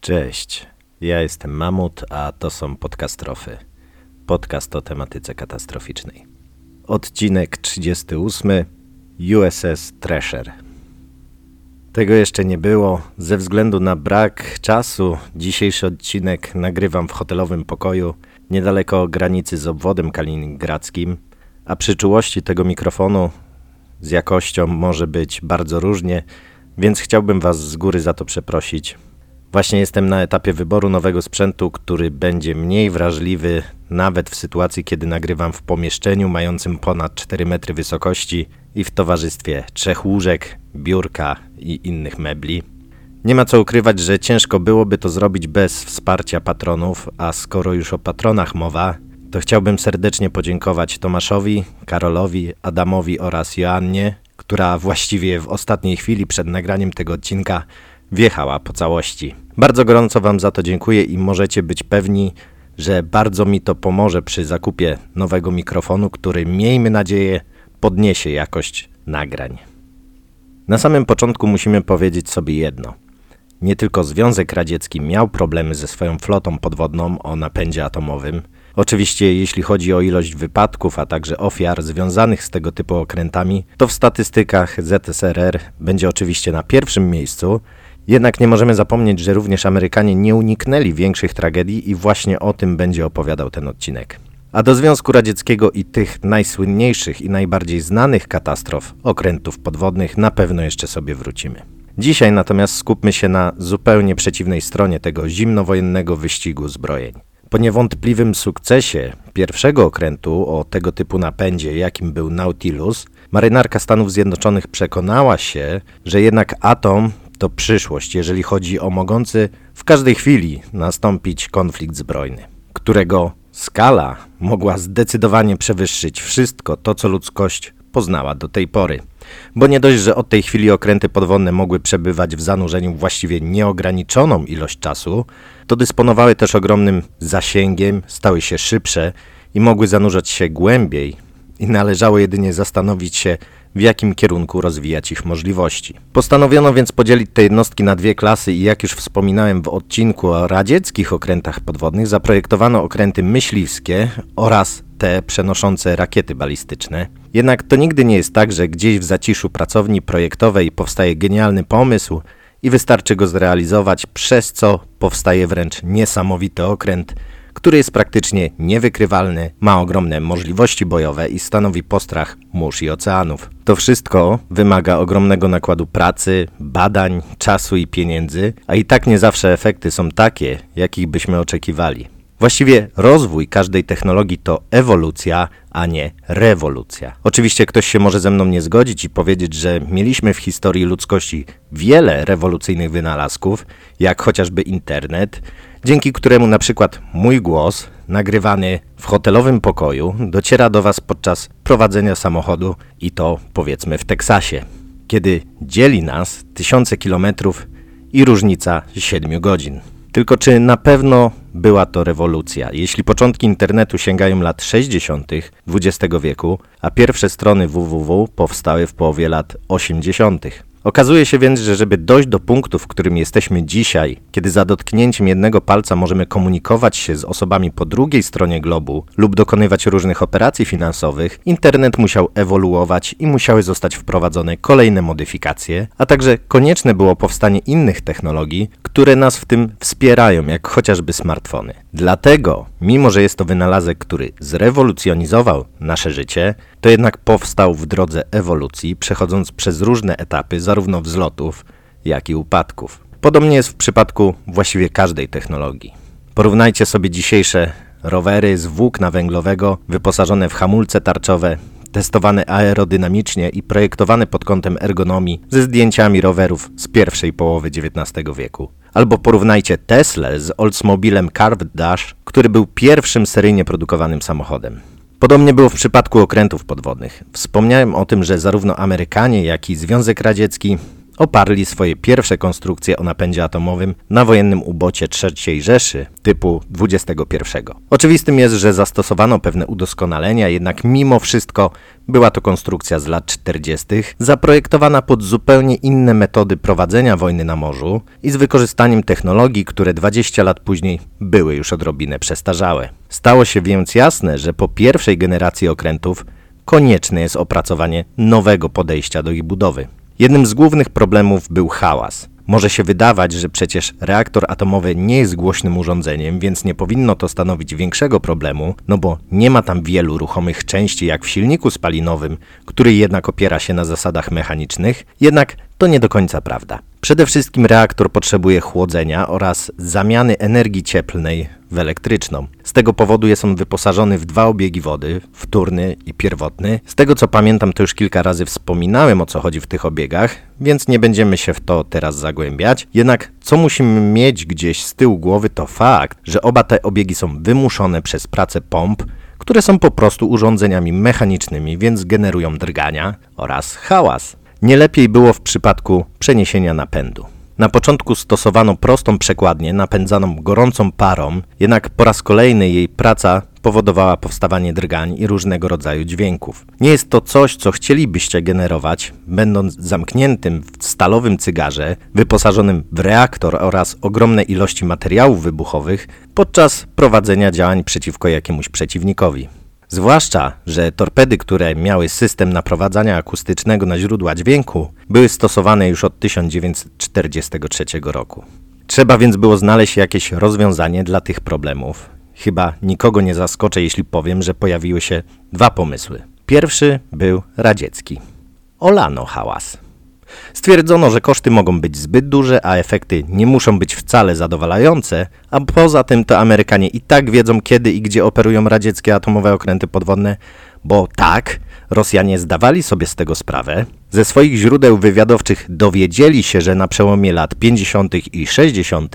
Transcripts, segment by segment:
Cześć, ja jestem Mamut, a to są podcastrofy. Podcast o tematyce katastroficznej. Odcinek 38 USS Treasure. Tego jeszcze nie było. Ze względu na brak czasu, dzisiejszy odcinek nagrywam w hotelowym pokoju niedaleko granicy z obwodem kaliningradzkim, a przy czułości tego mikrofonu z jakością może być bardzo różnie, więc chciałbym Was z góry za to przeprosić. Właśnie jestem na etapie wyboru nowego sprzętu, który będzie mniej wrażliwy nawet w sytuacji, kiedy nagrywam w pomieszczeniu mającym ponad 4 metry wysokości i w towarzystwie trzech łóżek, biurka i innych mebli. Nie ma co ukrywać, że ciężko byłoby to zrobić bez wsparcia patronów, a skoro już o patronach mowa, to chciałbym serdecznie podziękować Tomaszowi, Karolowi, Adamowi oraz Joannie, która właściwie w ostatniej chwili przed nagraniem tego odcinka wjechała po całości. Bardzo gorąco Wam za to dziękuję i możecie być pewni, że bardzo mi to pomoże przy zakupie nowego mikrofonu, który miejmy nadzieję podniesie jakość nagrań. Na samym początku musimy powiedzieć sobie jedno. Nie tylko Związek Radziecki miał problemy ze swoją flotą podwodną o napędzie atomowym. Oczywiście, jeśli chodzi o ilość wypadków, a także ofiar związanych z tego typu okrętami, to w statystykach ZSRR będzie oczywiście na pierwszym miejscu, jednak nie możemy zapomnieć, że również Amerykanie nie uniknęli większych tragedii i właśnie o tym będzie opowiadał ten odcinek. A do Związku Radzieckiego i tych najsłynniejszych i najbardziej znanych katastrof okrętów podwodnych na pewno jeszcze sobie wrócimy. Dzisiaj natomiast skupmy się na zupełnie przeciwnej stronie tego zimnowojennego wyścigu zbrojeń. Po niewątpliwym sukcesie pierwszego okrętu o tego typu napędzie, jakim był Nautilus, marynarka Stanów Zjednoczonych przekonała się, że jednak atom to przyszłość, jeżeli chodzi o mogący w każdej chwili nastąpić konflikt zbrojny, którego skala mogła zdecydowanie przewyższyć wszystko to, co ludzkość poznała do tej pory. Bo nie dość, że od tej chwili okręty podwodne mogły przebywać w zanurzeniu właściwie nieograniczoną ilość czasu, to dysponowały też ogromnym zasięgiem, stały się szybsze i mogły zanurzać się głębiej i należało jedynie zastanowić się, w jakim kierunku rozwijać ich możliwości. Postanowiono więc podzielić te jednostki na dwie klasy i jak już wspominałem w odcinku o radzieckich okrętach podwodnych, zaprojektowano okręty myśliwskie oraz te przenoszące rakiety balistyczne. Jednak to nigdy nie jest tak, że gdzieś w zaciszu pracowni projektowej powstaje genialny pomysł i wystarczy go zrealizować, przez co powstaje wręcz niesamowity okręt, który jest praktycznie niewykrywalny, ma ogromne możliwości bojowe i stanowi postrach mórz i oceanów. To wszystko wymaga ogromnego nakładu pracy, badań, czasu i pieniędzy, a i tak nie zawsze efekty są takie, jakich byśmy oczekiwali. Właściwie rozwój każdej technologii to ewolucja, a nie rewolucja. Oczywiście ktoś się może ze mną nie zgodzić i powiedzieć, że mieliśmy w historii ludzkości wiele rewolucyjnych wynalazków, jak chociażby internet, dzięki któremu na przykład mój głos, nagrywany w hotelowym pokoju, dociera do Was podczas prowadzenia samochodu i to powiedzmy w Teksasie, kiedy dzieli nas tysiące kilometrów i różnica 7 godzin. Tylko czy na pewno była to rewolucja? Jeśli początki internetu sięgają lat 60. XX wieku, a pierwsze strony www powstały w połowie lat 80. Okazuje się więc, że żeby dojść do punktu, w którym jesteśmy dzisiaj, kiedy za dotknięciem jednego palca możemy komunikować się z osobami po drugiej stronie globu lub dokonywać różnych operacji finansowych, internet musiał ewoluować i musiały zostać wprowadzone kolejne modyfikacje, a także konieczne było powstanie innych technologii, które nas w tym wspierają, jak chociażby smartfony. Dlatego, mimo że jest to wynalazek, który zrewolucjonizował nasze życie, to jednak powstał w drodze ewolucji, przechodząc przez różne etapy, zarówno wzlotów, jak i upadków. Podobnie jest w przypadku właściwie każdej technologii. Porównajcie sobie dzisiejsze rowery z włókna węglowego, wyposażone w hamulce tarczowe, testowane aerodynamicznie i projektowane pod kątem ergonomii ze zdjęciami rowerów z pierwszej połowy XIX wieku. Albo porównajcie Tesla z Oldsmobilem Carved Dash, który był pierwszym seryjnie produkowanym samochodem. Podobnie było w przypadku okrętów podwodnych. Wspomniałem o tym, że zarówno Amerykanie, jak i Związek Radziecki oparli swoje pierwsze konstrukcje o napędzie atomowym na wojennym ubocie III Rzeszy typu 21. Oczywistym jest, że zastosowano pewne udoskonalenia, jednak mimo wszystko była to konstrukcja z lat 40., zaprojektowana pod zupełnie inne metody prowadzenia wojny na morzu i z wykorzystaniem technologii, które 20 lat później były już odrobinę przestarzałe. Stało się więc jasne, że po pierwszej generacji okrętów konieczne jest opracowanie nowego podejścia do ich budowy. Jednym z głównych problemów był hałas. Może się wydawać, że przecież reaktor atomowy nie jest głośnym urządzeniem, więc nie powinno to stanowić większego problemu, no bo nie ma tam wielu ruchomych części jak w silniku spalinowym, który jednak opiera się na zasadach mechanicznych, jednak to nie do końca prawda. Przede wszystkim reaktor potrzebuje chłodzenia oraz zamiany energii cieplnej w elektryczną. Z tego powodu jest on wyposażony w dwa obiegi wody, wtórny i pierwotny. Z tego co pamiętam, to już kilka razy wspominałem o co chodzi w tych obiegach, więc nie będziemy się w to teraz zagłębiać. Jednak co musimy mieć gdzieś z tyłu głowy to fakt, że oba te obiegi są wymuszone przez pracę pomp, które są po prostu urządzeniami mechanicznymi, więc generują drgania oraz hałas. Nie lepiej było w przypadku przeniesienia napędu. Na początku stosowano prostą przekładnię napędzaną gorącą parą, jednak po raz kolejny jej praca powodowała powstawanie drgań i różnego rodzaju dźwięków. Nie jest to coś, co chcielibyście generować, będąc zamkniętym w stalowym cygarze, wyposażonym w reaktor oraz ogromne ilości materiałów wybuchowych podczas prowadzenia działań przeciwko jakiemuś przeciwnikowi. Zwłaszcza, że torpedy, które miały system naprowadzania akustycznego na źródła dźwięku, były stosowane już od 1943 roku. Trzeba więc było znaleźć jakieś rozwiązanie dla tych problemów. Chyba nikogo nie zaskoczę, jeśli powiem, że pojawiły się dwa pomysły. Pierwszy był radziecki. Olano hałas. Stwierdzono, że koszty mogą być zbyt duże, a efekty nie muszą być wcale zadowalające, a poza tym to Amerykanie i tak wiedzą kiedy i gdzie operują radzieckie atomowe okręty podwodne, bo tak, Rosjanie zdawali sobie z tego sprawę. Ze swoich źródeł wywiadowczych dowiedzieli się, że na przełomie lat 50. i 60.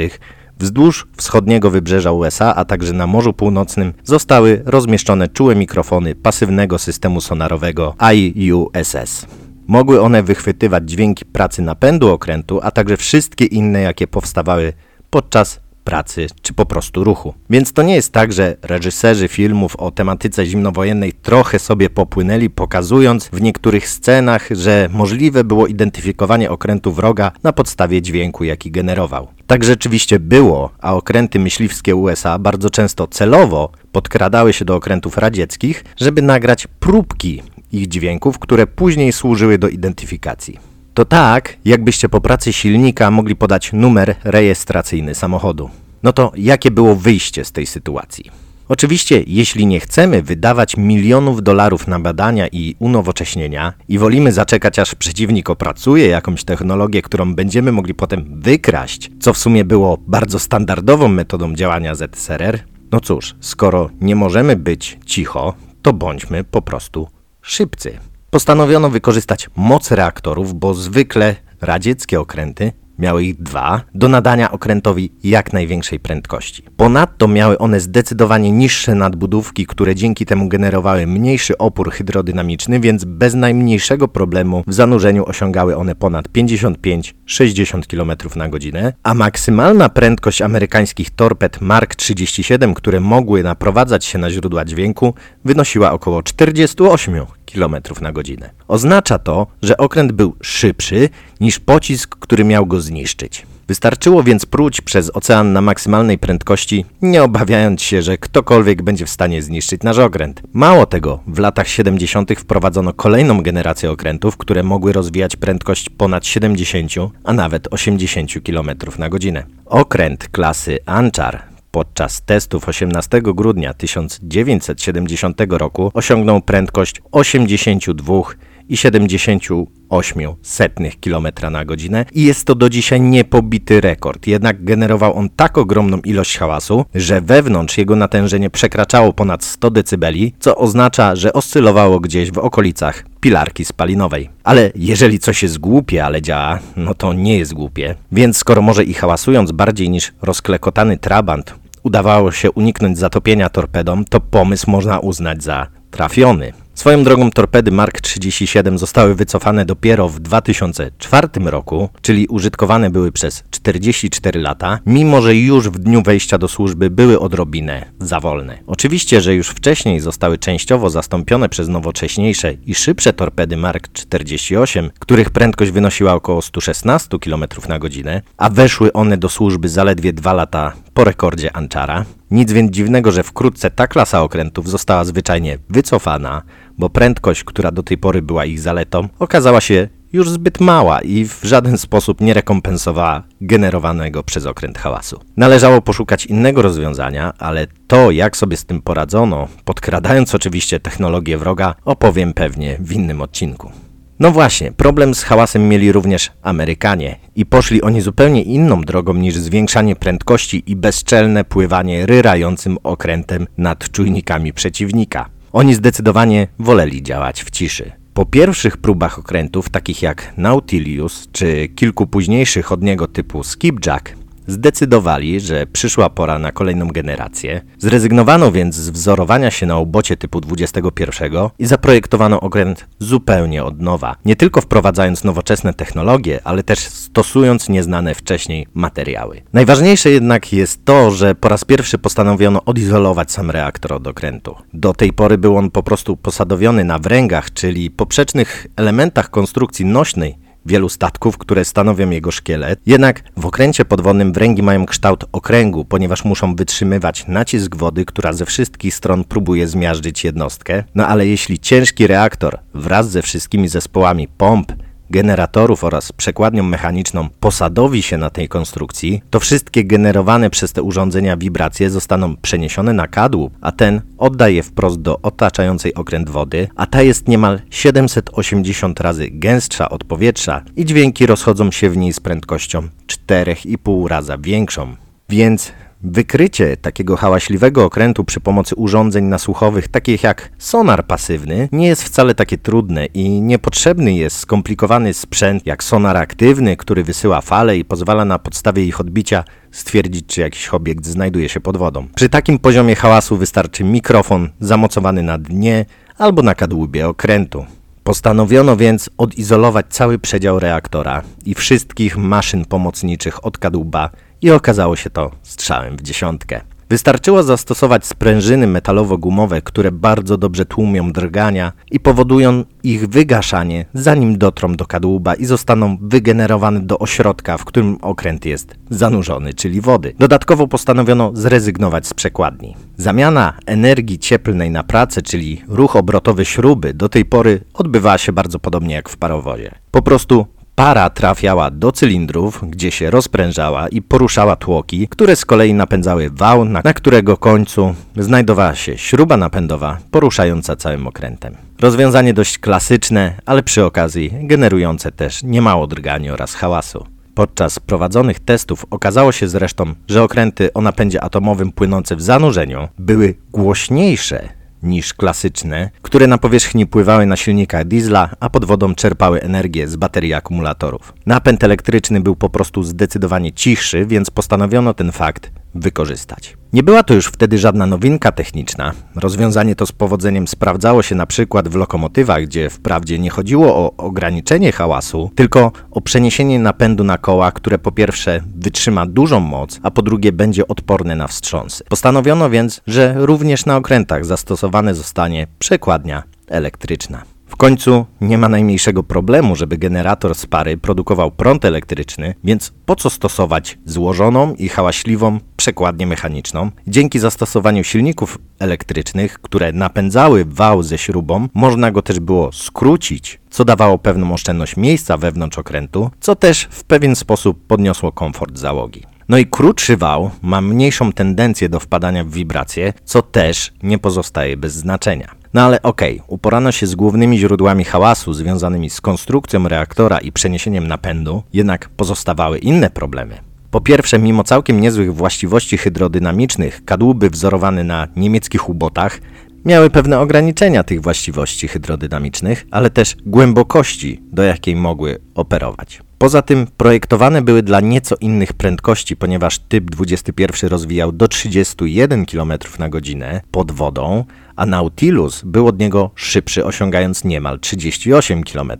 wzdłuż wschodniego wybrzeża USA, a także na Morzu Północnym zostały rozmieszczone czułe mikrofony pasywnego systemu sonarowego IUSS. Mogły one wychwytywać dźwięki pracy napędu okrętu, a także wszystkie inne, jakie powstawały podczas pracy czy po prostu ruchu. Więc to nie jest tak, że reżyserzy filmów o tematyce zimnowojennej trochę sobie popłynęli, pokazując w niektórych scenach, że możliwe było identyfikowanie okrętu wroga na podstawie dźwięku, jaki generował. Tak rzeczywiście było, a okręty myśliwskie USA bardzo często celowo podkradały się do okrętów radzieckich, żeby nagrać próbki ich dźwięków, które później służyły do identyfikacji. To tak, jakbyście po pracy silnika mogli podać numer rejestracyjny samochodu. No to jakie było wyjście z tej sytuacji? Oczywiście, jeśli nie chcemy wydawać milionów dolarów na badania i unowocześnienia i wolimy zaczekać, aż przeciwnik opracuje jakąś technologię, którą będziemy mogli potem wykraść, co w sumie było bardzo standardową metodą działania ZSRR, no cóż, skoro nie możemy być cicho, to bądźmy po prostu szybcy. Postanowiono wykorzystać moc reaktorów, bo zwykle radzieckie okręty miały ich dwa, do nadania okrętowi jak największej prędkości. Ponadto miały one zdecydowanie niższe nadbudówki, które dzięki temu generowały mniejszy opór hydrodynamiczny, więc bez najmniejszego problemu w zanurzeniu osiągały one ponad 55-60 km na godzinę, a maksymalna prędkość amerykańskich torped Mark 37, które mogły naprowadzać się na źródła dźwięku, wynosiła około 48 km na godzinę. Oznacza to, że okręt był szybszy niż pocisk, który miał go zniszczyć. Wystarczyło więc pruć przez ocean na maksymalnej prędkości, nie obawiając się, że ktokolwiek będzie w stanie zniszczyć nasz okręt. Mało tego, w latach 70. wprowadzono kolejną generację okrętów, które mogły rozwijać prędkość ponad 70, a nawet 80 km na godzinę. Okręt klasy Anchar podczas testów 18 grudnia 1970 roku osiągnął prędkość 82,78 km na godzinę i jest to do dzisiaj niepobity rekord. Jednak generował on tak ogromną ilość hałasu, że wewnątrz jego natężenie przekraczało ponad 100 dB, co oznacza, że oscylowało gdzieś w okolicach pilarki spalinowej. Ale jeżeli coś jest głupie, ale działa, no to nie jest głupie. Więc skoro może i hałasując bardziej niż rozklekotany trabant udawało się uniknąć zatopienia torpedą, to pomysł można uznać za trafiony. Swoją drogą torpedy Mark 37 zostały wycofane dopiero w 2004 roku, czyli użytkowane były przez 44 lata, mimo że już w dniu wejścia do służby były odrobinę za wolne. Oczywiście, że już wcześniej zostały częściowo zastąpione przez nowocześniejsze i szybsze torpedy Mark 48, których prędkość wynosiła około 116 km na godzinę, a weszły one do służby zaledwie dwa lata po rekordzie Anchara. Nic więc dziwnego, że wkrótce ta klasa okrętów została zwyczajnie wycofana, bo prędkość, która do tej pory była ich zaletą, okazała się już zbyt mała i w żaden sposób nie rekompensowała generowanego przez okręt hałasu. Należało poszukać innego rozwiązania, ale to, jak sobie z tym poradzono, podkradając oczywiście technologię wroga, opowiem pewnie w innym odcinku. No właśnie, problem z hałasem mieli również Amerykanie i poszli oni zupełnie inną drogą niż zwiększanie prędkości i bezczelne pływanie ryrającym okrętem nad czujnikami przeciwnika. Oni zdecydowanie woleli działać w ciszy. Po pierwszych próbach okrętów, takich jak Nautilus czy kilku późniejszych od niego typu Skipjack, Zdecydowali, że przyszła pora na kolejną generację. Zrezygnowano więc z wzorowania się na obocie typu 21 i zaprojektowano okręt zupełnie od nowa. Nie tylko wprowadzając nowoczesne technologie, ale też stosując nieznane wcześniej materiały. Najważniejsze jednak jest to, że po raz pierwszy postanowiono odizolować sam reaktor od okrętu. Do tej pory był on po prostu posadowiony na wręgach, czyli poprzecznych elementach konstrukcji nośnej, wielu statków, które stanowią jego szkielet. Jednak w okręcie podwodnym wręgi mają kształt okręgu, ponieważ muszą wytrzymywać nacisk wody, która ze wszystkich stron próbuje zmiażdżyć jednostkę. No ale jeśli ciężki reaktor wraz ze wszystkimi zespołami pomp generatorów oraz przekładnią mechaniczną posadowi się na tej konstrukcji, to wszystkie generowane przez te urządzenia wibracje zostaną przeniesione na kadłub, a ten oddaje wprost do otaczającej okręt wody, a ta jest niemal 780 razy gęstsza od powietrza i dźwięki rozchodzą się w niej z prędkością 4,5 raza większą. Więc Wykrycie takiego hałaśliwego okrętu przy pomocy urządzeń nasłuchowych, takich jak sonar pasywny, nie jest wcale takie trudne i niepotrzebny jest skomplikowany sprzęt jak sonar aktywny, który wysyła fale i pozwala na podstawie ich odbicia stwierdzić, czy jakiś obiekt znajduje się pod wodą. Przy takim poziomie hałasu wystarczy mikrofon zamocowany na dnie albo na kadłubie okrętu. Postanowiono więc odizolować cały przedział reaktora i wszystkich maszyn pomocniczych od kadłuba i okazało się to strzałem w dziesiątkę. Wystarczyło zastosować sprężyny metalowo-gumowe, które bardzo dobrze tłumią drgania i powodują ich wygaszanie, zanim dotrą do kadłuba i zostaną wygenerowane do ośrodka, w którym okręt jest zanurzony, czyli wody. Dodatkowo postanowiono zrezygnować z przekładni. Zamiana energii cieplnej na pracę, czyli ruch obrotowy śruby, do tej pory odbywała się bardzo podobnie jak w parowozie. Po prostu Para trafiała do cylindrów, gdzie się rozprężała i poruszała tłoki, które z kolei napędzały wał, na, którego końcu znajdowała się śruba napędowa poruszająca całym okrętem. Rozwiązanie dość klasyczne, ale przy okazji generujące też niemało drgania oraz hałasu. Podczas prowadzonych testów okazało się zresztą, że okręty o napędzie atomowym płynące w zanurzeniu były głośniejsze niż klasyczne, które na powierzchni pływały na silnikach diesla, a pod wodą czerpały energię z baterii akumulatorów. Napęd elektryczny był po prostu zdecydowanie cichszy, więc postanowiono ten fakt wykorzystać. Nie była to już wtedy żadna nowinka techniczna. Rozwiązanie to z powodzeniem sprawdzało się na przykład w lokomotywach, gdzie wprawdzie nie chodziło o ograniczenie hałasu, tylko o przeniesienie napędu na koła, które po pierwsze wytrzyma dużą moc, a po drugie będzie odporne na wstrząsy. Postanowiono więc, że również na okrętach zastosowane zostanie przekładnia elektryczna. W końcu nie ma najmniejszego problemu, żeby generator z pary produkował prąd elektryczny, więc po co stosować złożoną i hałaśliwą przekładnię mechaniczną? Dzięki zastosowaniu silników elektrycznych, które napędzały wał ze śrubą, można go też było skrócić, co dawało pewną oszczędność miejsca wewnątrz okrętu, co też w pewien sposób podniosło komfort załogi. No i krótszy wał ma mniejszą tendencję do wpadania w wibracje, co też nie pozostaje bez znaczenia. No ale okej, okay, uporano się z głównymi źródłami hałasu związanymi z konstrukcją reaktora i przeniesieniem napędu, jednak pozostawały inne problemy. Po pierwsze, mimo całkiem niezłych właściwości hydrodynamicznych, kadłuby wzorowane na niemieckich ubotach miały pewne ograniczenia tych właściwości hydrodynamicznych, ale też głębokości, do jakiej mogły operować. Poza tym projektowane były dla nieco innych prędkości, ponieważ typ 21 rozwijał do 31 km na godzinę pod wodą, a Nautilus był od niego szybszy, osiągając niemal 38 km.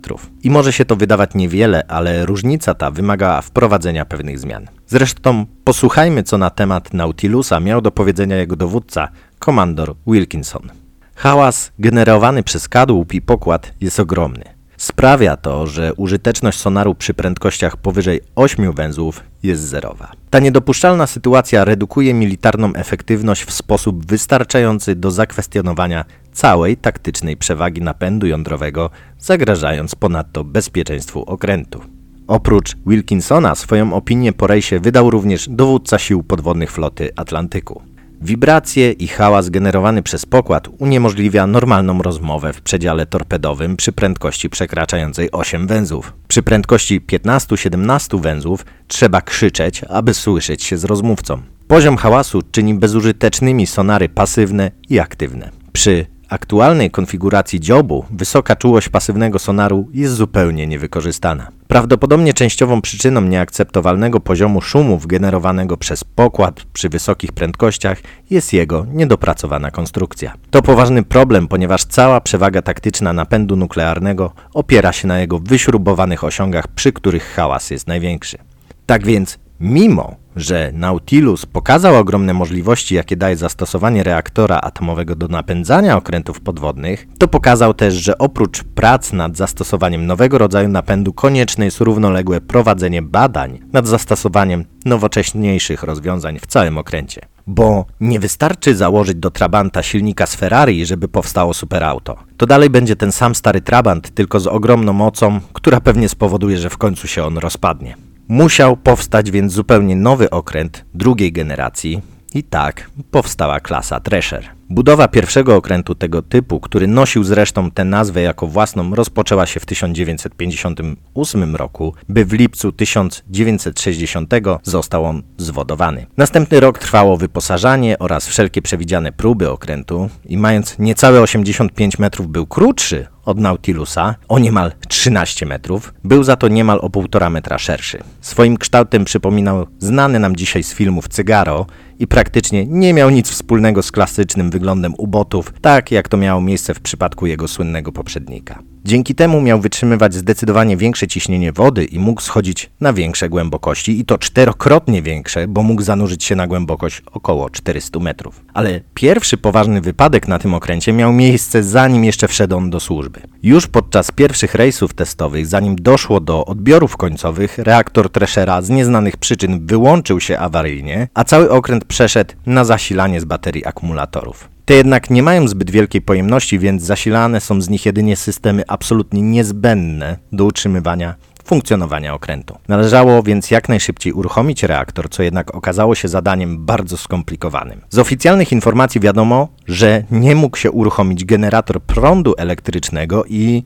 I może się to wydawać niewiele, ale różnica ta wymagała wprowadzenia pewnych zmian. Zresztą posłuchajmy, co na temat Nautilusa miał do powiedzenia jego dowódca, komandor Wilkinson. Hałas generowany przez kadłub i pokład jest ogromny. Sprawia to, że użyteczność sonaru przy prędkościach powyżej 8 węzłów jest zerowa. Ta niedopuszczalna sytuacja redukuje militarną efektywność w sposób wystarczający do zakwestionowania całej taktycznej przewagi napędu jądrowego, zagrażając ponadto bezpieczeństwu okrętu. Oprócz Wilkinsona swoją opinię po rejsie wydał również dowódca sił podwodnych floty Atlantyku. Wibracje i hałas generowany przez pokład uniemożliwia normalną rozmowę w przedziale torpedowym przy prędkości przekraczającej 8 węzłów. Przy prędkości 15-17 węzłów trzeba krzyczeć, aby słyszeć się z rozmówcą. Poziom hałasu czyni bezużytecznymi sonary pasywne i aktywne. Przy aktualnej konfiguracji dziobu wysoka czułość pasywnego sonaru jest zupełnie niewykorzystana. Prawdopodobnie częściową przyczyną nieakceptowalnego poziomu szumów generowanego przez pokład przy wysokich prędkościach jest jego niedopracowana konstrukcja. To poważny problem, ponieważ cała przewaga taktyczna napędu nuklearnego opiera się na jego wyśrubowanych osiągach, przy których hałas jest największy. Tak więc, mimo że Nautilus pokazał ogromne możliwości, jakie daje zastosowanie reaktora atomowego do napędzania okrętów podwodnych, to pokazał też, że oprócz prac nad zastosowaniem nowego rodzaju napędu konieczne jest równoległe prowadzenie badań nad zastosowaniem nowocześniejszych rozwiązań w całym okręcie. Bo nie wystarczy założyć do Trabanta silnika z Ferrari, żeby powstało superauto. To dalej będzie ten sam stary Trabant, tylko z ogromną mocą, która pewnie spowoduje, że w końcu się on rozpadnie. Musiał powstać więc zupełnie nowy okręt drugiej generacji i tak powstała klasa Thresher. Budowa pierwszego okrętu tego typu, który nosił zresztą tę nazwę jako własną, rozpoczęła się w 1958 roku, by w lipcu 1960 został on zwodowany. Następny rok trwało wyposażanie oraz wszelkie przewidziane próby okrętu i mając niecałe 85 metrów był krótszy od Nautilusa o niemal 13 metrów, był za to niemal o 1,5 metra szerszy. Swoim kształtem przypominał znany nam dzisiaj z filmów Cygaro i praktycznie nie miał nic wspólnego z klasycznym wyglądem ubotów, tak jak to miało miejsce w przypadku jego słynnego poprzednika. Dzięki temu miał wytrzymywać zdecydowanie większe ciśnienie wody i mógł schodzić na większe głębokości i to czterokrotnie większe, bo mógł zanurzyć się na głębokość około 400 metrów. Ale pierwszy poważny wypadek na tym okręcie miał miejsce zanim jeszcze wszedł on do służby. Już podczas pierwszych rejsów testowych, zanim doszło do odbiorów końcowych, reaktor Treshera z nieznanych przyczyn wyłączył się awaryjnie, a cały okręt przeszedł na zasilanie z baterii akumulatorów. Te jednak nie mają zbyt wielkiej pojemności, więc zasilane są z nich jedynie systemy absolutnie niezbędne do utrzymywania funkcjonowania okrętu. Należało więc jak najszybciej uruchomić reaktor, co jednak okazało się zadaniem bardzo skomplikowanym. Z oficjalnych informacji wiadomo, że nie mógł się uruchomić generator prądu elektrycznego i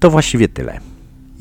to właściwie tyle.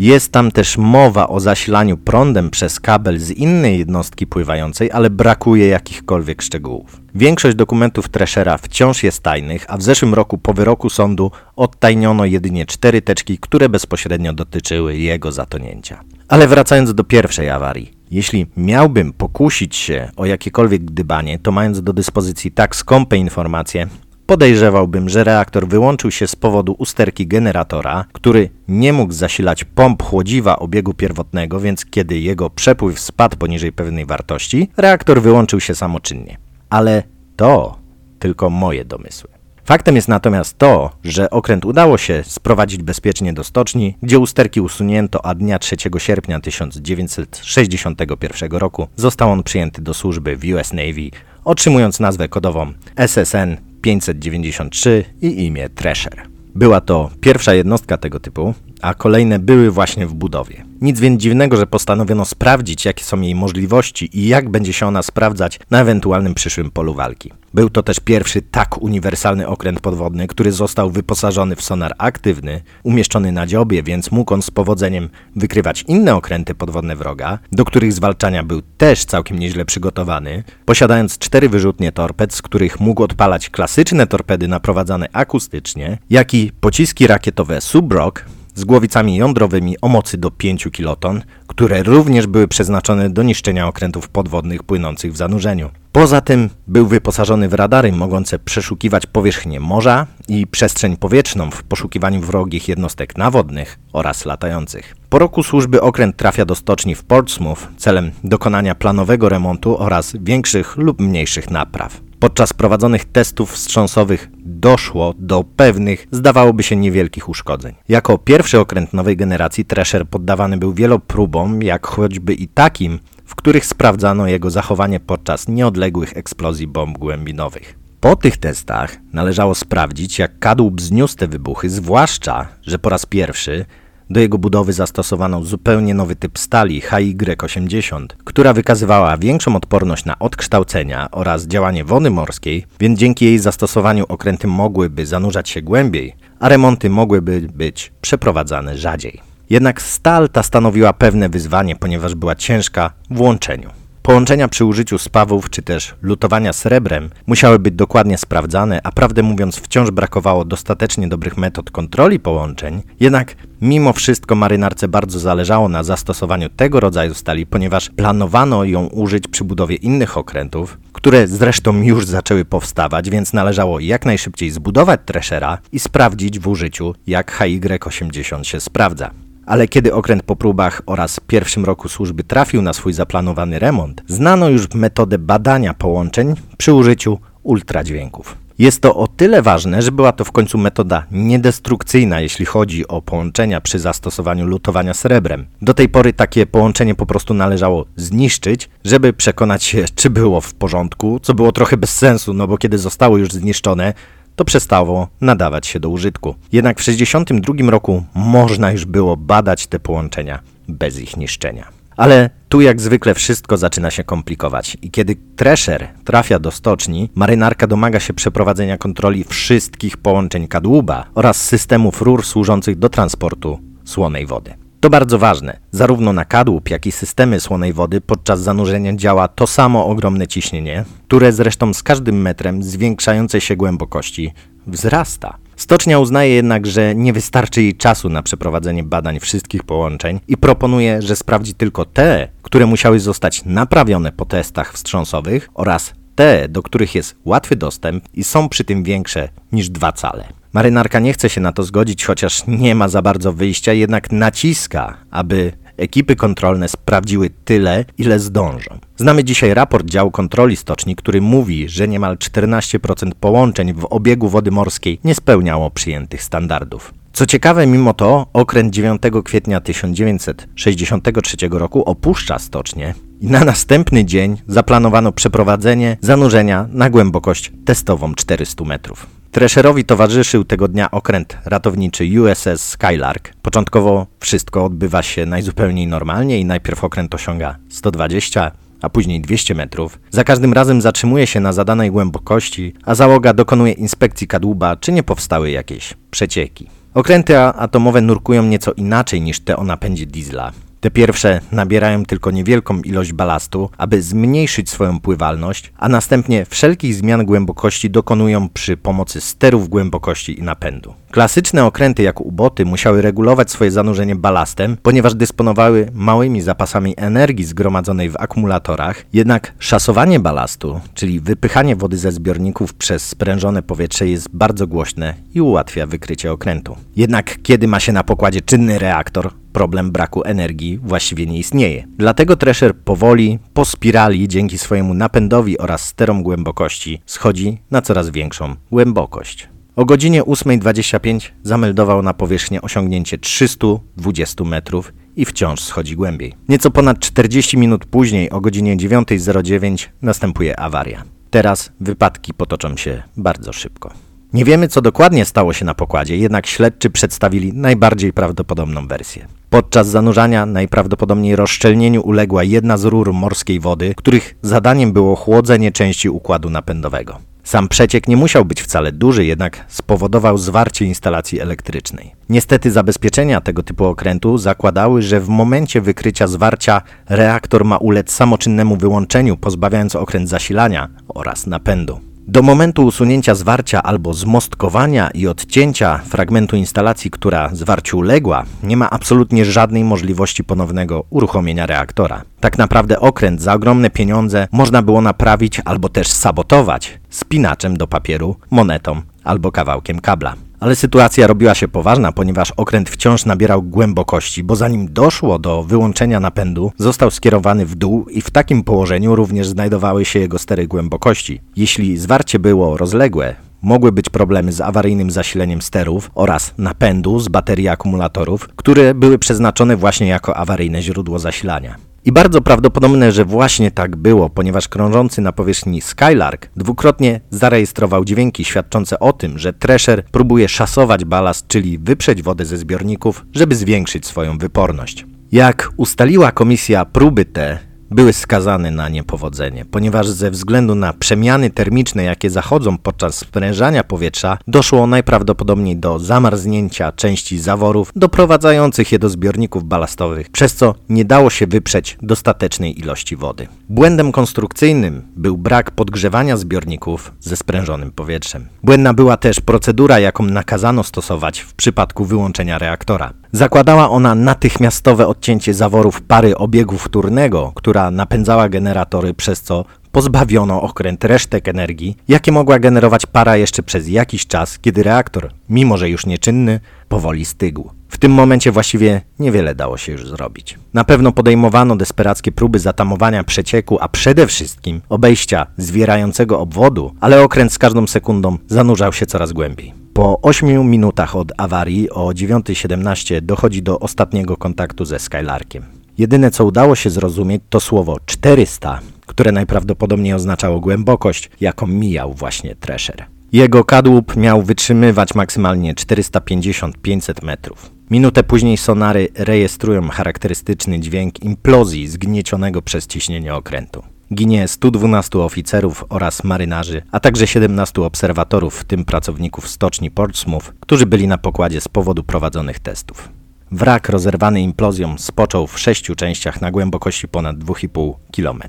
Jest tam też mowa o zasilaniu prądem przez kabel z innej jednostki pływającej, ale brakuje jakichkolwiek szczegółów. Większość dokumentów Treshera wciąż jest tajnych, a w zeszłym roku po wyroku sądu odtajniono jedynie cztery teczki, które bezpośrednio dotyczyły jego zatonięcia. Ale wracając do pierwszej awarii. Jeśli miałbym pokusić się o jakiekolwiek gdybanie, to mając do dyspozycji tak skąpe informacje, Podejrzewałbym, że reaktor wyłączył się z powodu usterki generatora, który nie mógł zasilać pomp chłodziwa obiegu pierwotnego, więc kiedy jego przepływ spadł poniżej pewnej wartości, reaktor wyłączył się samoczynnie. Ale to tylko moje domysły. Faktem jest natomiast to, że okręt udało się sprowadzić bezpiecznie do stoczni, gdzie usterki usunięto, a dnia 3 sierpnia 1961 roku został on przyjęty do służby w US Navy, otrzymując nazwę kodową SSN 593 i imię Thresher. Była to pierwsza jednostka tego typu, a kolejne były właśnie w budowie. Nic więc dziwnego, że postanowiono sprawdzić, jakie są jej możliwości i jak będzie się ona sprawdzać na ewentualnym przyszłym polu walki. Był to też pierwszy tak uniwersalny okręt podwodny, który został wyposażony w sonar aktywny, umieszczony na dziobie, więc mógł on z powodzeniem wykrywać inne okręty podwodne wroga, do których zwalczania był też całkiem nieźle przygotowany, posiadając cztery wyrzutnie torped, z których mógł odpalać klasyczne torpedy naprowadzane akustycznie, jak i pociski rakietowe Subrock, z głowicami jądrowymi o mocy do 5 kiloton, które również były przeznaczone do niszczenia okrętów podwodnych płynących w zanurzeniu. Poza tym był wyposażony w radary mogące przeszukiwać powierzchnię morza i przestrzeń powietrzną w poszukiwaniu wrogich jednostek nawodnych oraz latających. Po roku służby okręt trafia do stoczni w Portsmouth celem dokonania planowego remontu oraz większych lub mniejszych napraw. Podczas prowadzonych testów wstrząsowych doszło do pewnych, zdawałoby się, niewielkich uszkodzeń. Jako pierwszy okręt nowej generacji Thresher poddawany był wielopróbom, jak choćby i takim, w których sprawdzano jego zachowanie podczas nieodległych eksplozji bomb głębinowych. Po tych testach należało sprawdzić, jak kadłub zniósł te wybuchy, zwłaszcza, że po raz pierwszy do jego budowy zastosowano zupełnie nowy typ stali HY80, która wykazywała większą odporność na odkształcenia oraz działanie wody morskiej, więc dzięki jej zastosowaniu okręty mogłyby zanurzać się głębiej, a remonty mogłyby być przeprowadzane rzadziej. Jednak stal ta stanowiła pewne wyzwanie, ponieważ była ciężka w łączeniu. Połączenia przy użyciu spawów czy też lutowania srebrem musiały być dokładnie sprawdzane, a prawdę mówiąc wciąż brakowało dostatecznie dobrych metod kontroli połączeń, jednak mimo wszystko marynarce bardzo zależało na zastosowaniu tego rodzaju stali, ponieważ planowano ją użyć przy budowie innych okrętów, które zresztą już zaczęły powstawać, więc należało jak najszybciej zbudować Treshera i sprawdzić w użyciu, jak HY80 się sprawdza ale kiedy okręt po próbach oraz pierwszym roku służby trafił na swój zaplanowany remont, znano już metodę badania połączeń przy użyciu ultradźwięków. Jest to o tyle ważne, że była to w końcu metoda niedestrukcyjna, jeśli chodzi o połączenia przy zastosowaniu lutowania srebrem. Do tej pory takie połączenie po prostu należało zniszczyć, żeby przekonać się, czy było w porządku, co było trochę bez sensu, no bo kiedy zostało już zniszczone, to przestało nadawać się do użytku. Jednak w 1962 roku można już było badać te połączenia bez ich niszczenia. Ale tu jak zwykle wszystko zaczyna się komplikować i kiedy Thresher trafia do stoczni, marynarka domaga się przeprowadzenia kontroli wszystkich połączeń kadłuba oraz systemów rur służących do transportu słonej wody. To bardzo ważne. Zarówno na kadłub, jak i systemy słonej wody podczas zanurzenia działa to samo ogromne ciśnienie, które zresztą z każdym metrem zwiększającej się głębokości wzrasta. Stocznia uznaje jednak, że nie wystarczy jej czasu na przeprowadzenie badań wszystkich połączeń i proponuje, że sprawdzi tylko te, które musiały zostać naprawione po testach wstrząsowych oraz te, do których jest łatwy dostęp i są przy tym większe niż dwa cale. Marynarka nie chce się na to zgodzić, chociaż nie ma za bardzo wyjścia, jednak naciska, aby ekipy kontrolne sprawdziły tyle, ile zdążą. Znamy dzisiaj raport działu kontroli stoczni, który mówi, że niemal 14% połączeń w obiegu wody morskiej nie spełniało przyjętych standardów. Co ciekawe, mimo to okręt 9 kwietnia 1963 roku opuszcza stocznię i na następny dzień zaplanowano przeprowadzenie zanurzenia na głębokość testową 400 metrów. Tresherowi towarzyszył tego dnia okręt ratowniczy USS Skylark. Początkowo wszystko odbywa się najzupełniej normalnie i najpierw okręt osiąga 120, a później 200 metrów. Za każdym razem zatrzymuje się na zadanej głębokości, a załoga dokonuje inspekcji kadłuba, czy nie powstały jakieś przecieki. Okręty atomowe nurkują nieco inaczej niż te o napędzie diesla. Te pierwsze nabierają tylko niewielką ilość balastu, aby zmniejszyć swoją pływalność, a następnie wszelkich zmian głębokości dokonują przy pomocy sterów głębokości i napędu. Klasyczne okręty jak uboty musiały regulować swoje zanurzenie balastem, ponieważ dysponowały małymi zapasami energii zgromadzonej w akumulatorach, jednak szasowanie balastu, czyli wypychanie wody ze zbiorników przez sprężone powietrze jest bardzo głośne i ułatwia wykrycie okrętu. Jednak kiedy ma się na pokładzie czynny reaktor, problem braku energii właściwie nie istnieje. Dlatego Thresher powoli, po spirali, dzięki swojemu napędowi oraz sterom głębokości, schodzi na coraz większą głębokość. O godzinie 8.25 zameldował na powierzchnię osiągnięcie 320 metrów i wciąż schodzi głębiej. Nieco ponad 40 minut później, o godzinie 9.09, następuje awaria. Teraz wypadki potoczą się bardzo szybko. Nie wiemy, co dokładnie stało się na pokładzie, jednak śledczy przedstawili najbardziej prawdopodobną wersję. Podczas zanurzania najprawdopodobniej rozszczelnieniu uległa jedna z rur morskiej wody, których zadaniem było chłodzenie części układu napędowego. Sam przeciek nie musiał być wcale duży, jednak spowodował zwarcie instalacji elektrycznej. Niestety zabezpieczenia tego typu okrętu zakładały, że w momencie wykrycia zwarcia reaktor ma ulec samoczynnemu wyłączeniu, pozbawiając okręt zasilania oraz napędu. Do momentu usunięcia zwarcia albo zmostkowania i odcięcia fragmentu instalacji, która zwarciu uległa, nie ma absolutnie żadnej możliwości ponownego uruchomienia reaktora. Tak naprawdę okręt za ogromne pieniądze można było naprawić albo też sabotować spinaczem do papieru, monetą albo kawałkiem kabla. Ale sytuacja robiła się poważna, ponieważ okręt wciąż nabierał głębokości, bo zanim doszło do wyłączenia napędu, został skierowany w dół i w takim położeniu również znajdowały się jego stery głębokości. Jeśli zwarcie było rozległe, mogły być problemy z awaryjnym zasileniem sterów oraz napędu z baterii akumulatorów, które były przeznaczone właśnie jako awaryjne źródło zasilania. I bardzo prawdopodobne, że właśnie tak było, ponieważ krążący na powierzchni Skylark dwukrotnie zarejestrował dźwięki świadczące o tym, że Thresher próbuje szasować balast, czyli wyprzeć wodę ze zbiorników, żeby zwiększyć swoją wyporność. Jak ustaliła komisja, próby te były skazane na niepowodzenie, ponieważ ze względu na przemiany termiczne, jakie zachodzą podczas sprężania powietrza, doszło najprawdopodobniej do zamarznięcia części zaworów, doprowadzających je do zbiorników balastowych, przez co nie dało się wyprzeć dostatecznej ilości wody. Błędem konstrukcyjnym był brak podgrzewania zbiorników ze sprężonym powietrzem. Błędna była też procedura, jaką nakazano stosować w przypadku wyłączenia reaktora. Zakładała ona natychmiastowe odcięcie zaworów pary obiegu wtórnego, która napędzała generatory, przez co pozbawiono okręt resztek energii, jakie mogła generować para jeszcze przez jakiś czas, kiedy reaktor, mimo że już nieczynny, powoli stygł. W tym momencie właściwie niewiele dało się już zrobić. Na pewno podejmowano desperackie próby zatamowania przecieku, a przede wszystkim obejścia zwierającego obwodu, ale okręt z każdą sekundą zanurzał się coraz głębiej. Po 8 minutach od awarii o 9.17 dochodzi do ostatniego kontaktu ze Skylarkiem. Jedyne co udało się zrozumieć to słowo 400, które najprawdopodobniej oznaczało głębokość, jaką mijał właśnie Thresher. Jego kadłub miał wytrzymywać maksymalnie 450-500 metrów. Minutę później sonary rejestrują charakterystyczny dźwięk implozji zgniecionego przez ciśnienie okrętu. Ginie 112 oficerów oraz marynarzy, a także 17 obserwatorów, w tym pracowników stoczni Portsmouth, którzy byli na pokładzie z powodu prowadzonych testów. Wrak rozerwany implozją spoczął w sześciu częściach na głębokości ponad 2,5 km.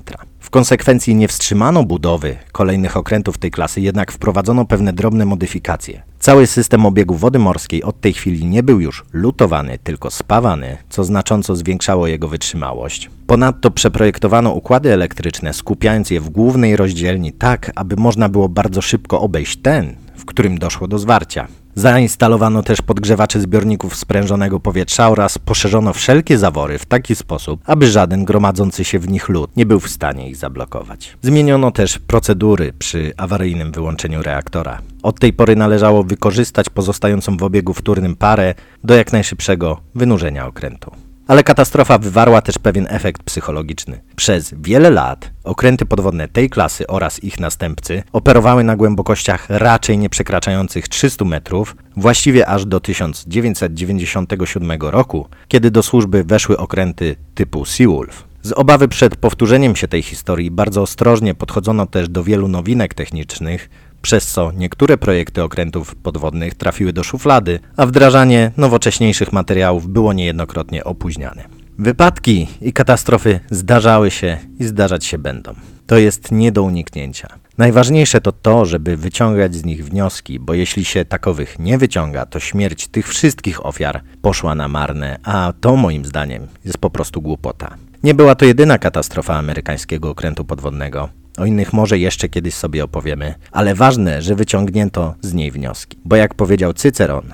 W konsekwencji nie wstrzymano budowy kolejnych okrętów tej klasy, jednak wprowadzono pewne drobne modyfikacje. Cały system obiegu wody morskiej od tej chwili nie był już lutowany, tylko spawany, co znacząco zwiększało jego wytrzymałość. Ponadto przeprojektowano układy elektryczne, skupiając je w głównej rozdzielni tak, aby można było bardzo szybko obejść ten, w którym doszło do zwarcia. Zainstalowano też podgrzewacze zbiorników sprężonego powietrza oraz poszerzono wszelkie zawory w taki sposób, aby żaden gromadzący się w nich lód nie był w stanie ich zablokować. Zmieniono też procedury przy awaryjnym wyłączeniu reaktora. Od tej pory należało wykorzystać pozostającą w obiegu wtórnym parę do jak najszybszego wynurzenia okrętu. Ale katastrofa wywarła też pewien efekt psychologiczny. Przez wiele lat okręty podwodne tej klasy oraz ich następcy operowały na głębokościach raczej nie przekraczających 300 metrów, właściwie aż do 1997 roku, kiedy do służby weszły okręty typu Seawolf. Z obawy przed powtórzeniem się tej historii bardzo ostrożnie podchodzono też do wielu nowinek technicznych, przez co niektóre projekty okrętów podwodnych trafiły do szuflady, a wdrażanie nowocześniejszych materiałów było niejednokrotnie opóźniane. Wypadki i katastrofy zdarzały się i zdarzać się będą. To jest nie do uniknięcia. Najważniejsze to to, żeby wyciągać z nich wnioski, bo jeśli się takowych nie wyciąga, to śmierć tych wszystkich ofiar poszła na marne, a to moim zdaniem jest po prostu głupota. Nie była to jedyna katastrofa amerykańskiego okrętu podwodnego. O innych może jeszcze kiedyś sobie opowiemy, ale ważne, że wyciągnięto z niej wnioski. Bo jak powiedział Cyceron,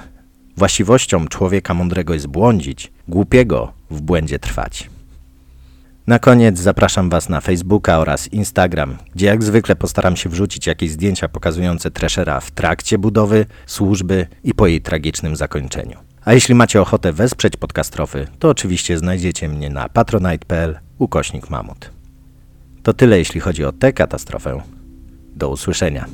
właściwością człowieka mądrego jest błądzić, głupiego w błędzie trwać. Na koniec zapraszam Was na Facebooka oraz Instagram, gdzie jak zwykle postaram się wrzucić jakieś zdjęcia pokazujące Treshera w trakcie budowy, służby i po jej tragicznym zakończeniu. A jeśli macie ochotę wesprzeć podcastrofy, to oczywiście znajdziecie mnie na patronite.pl ukośnik mamut. To tyle jeśli chodzi o tę katastrofę. Do usłyszenia.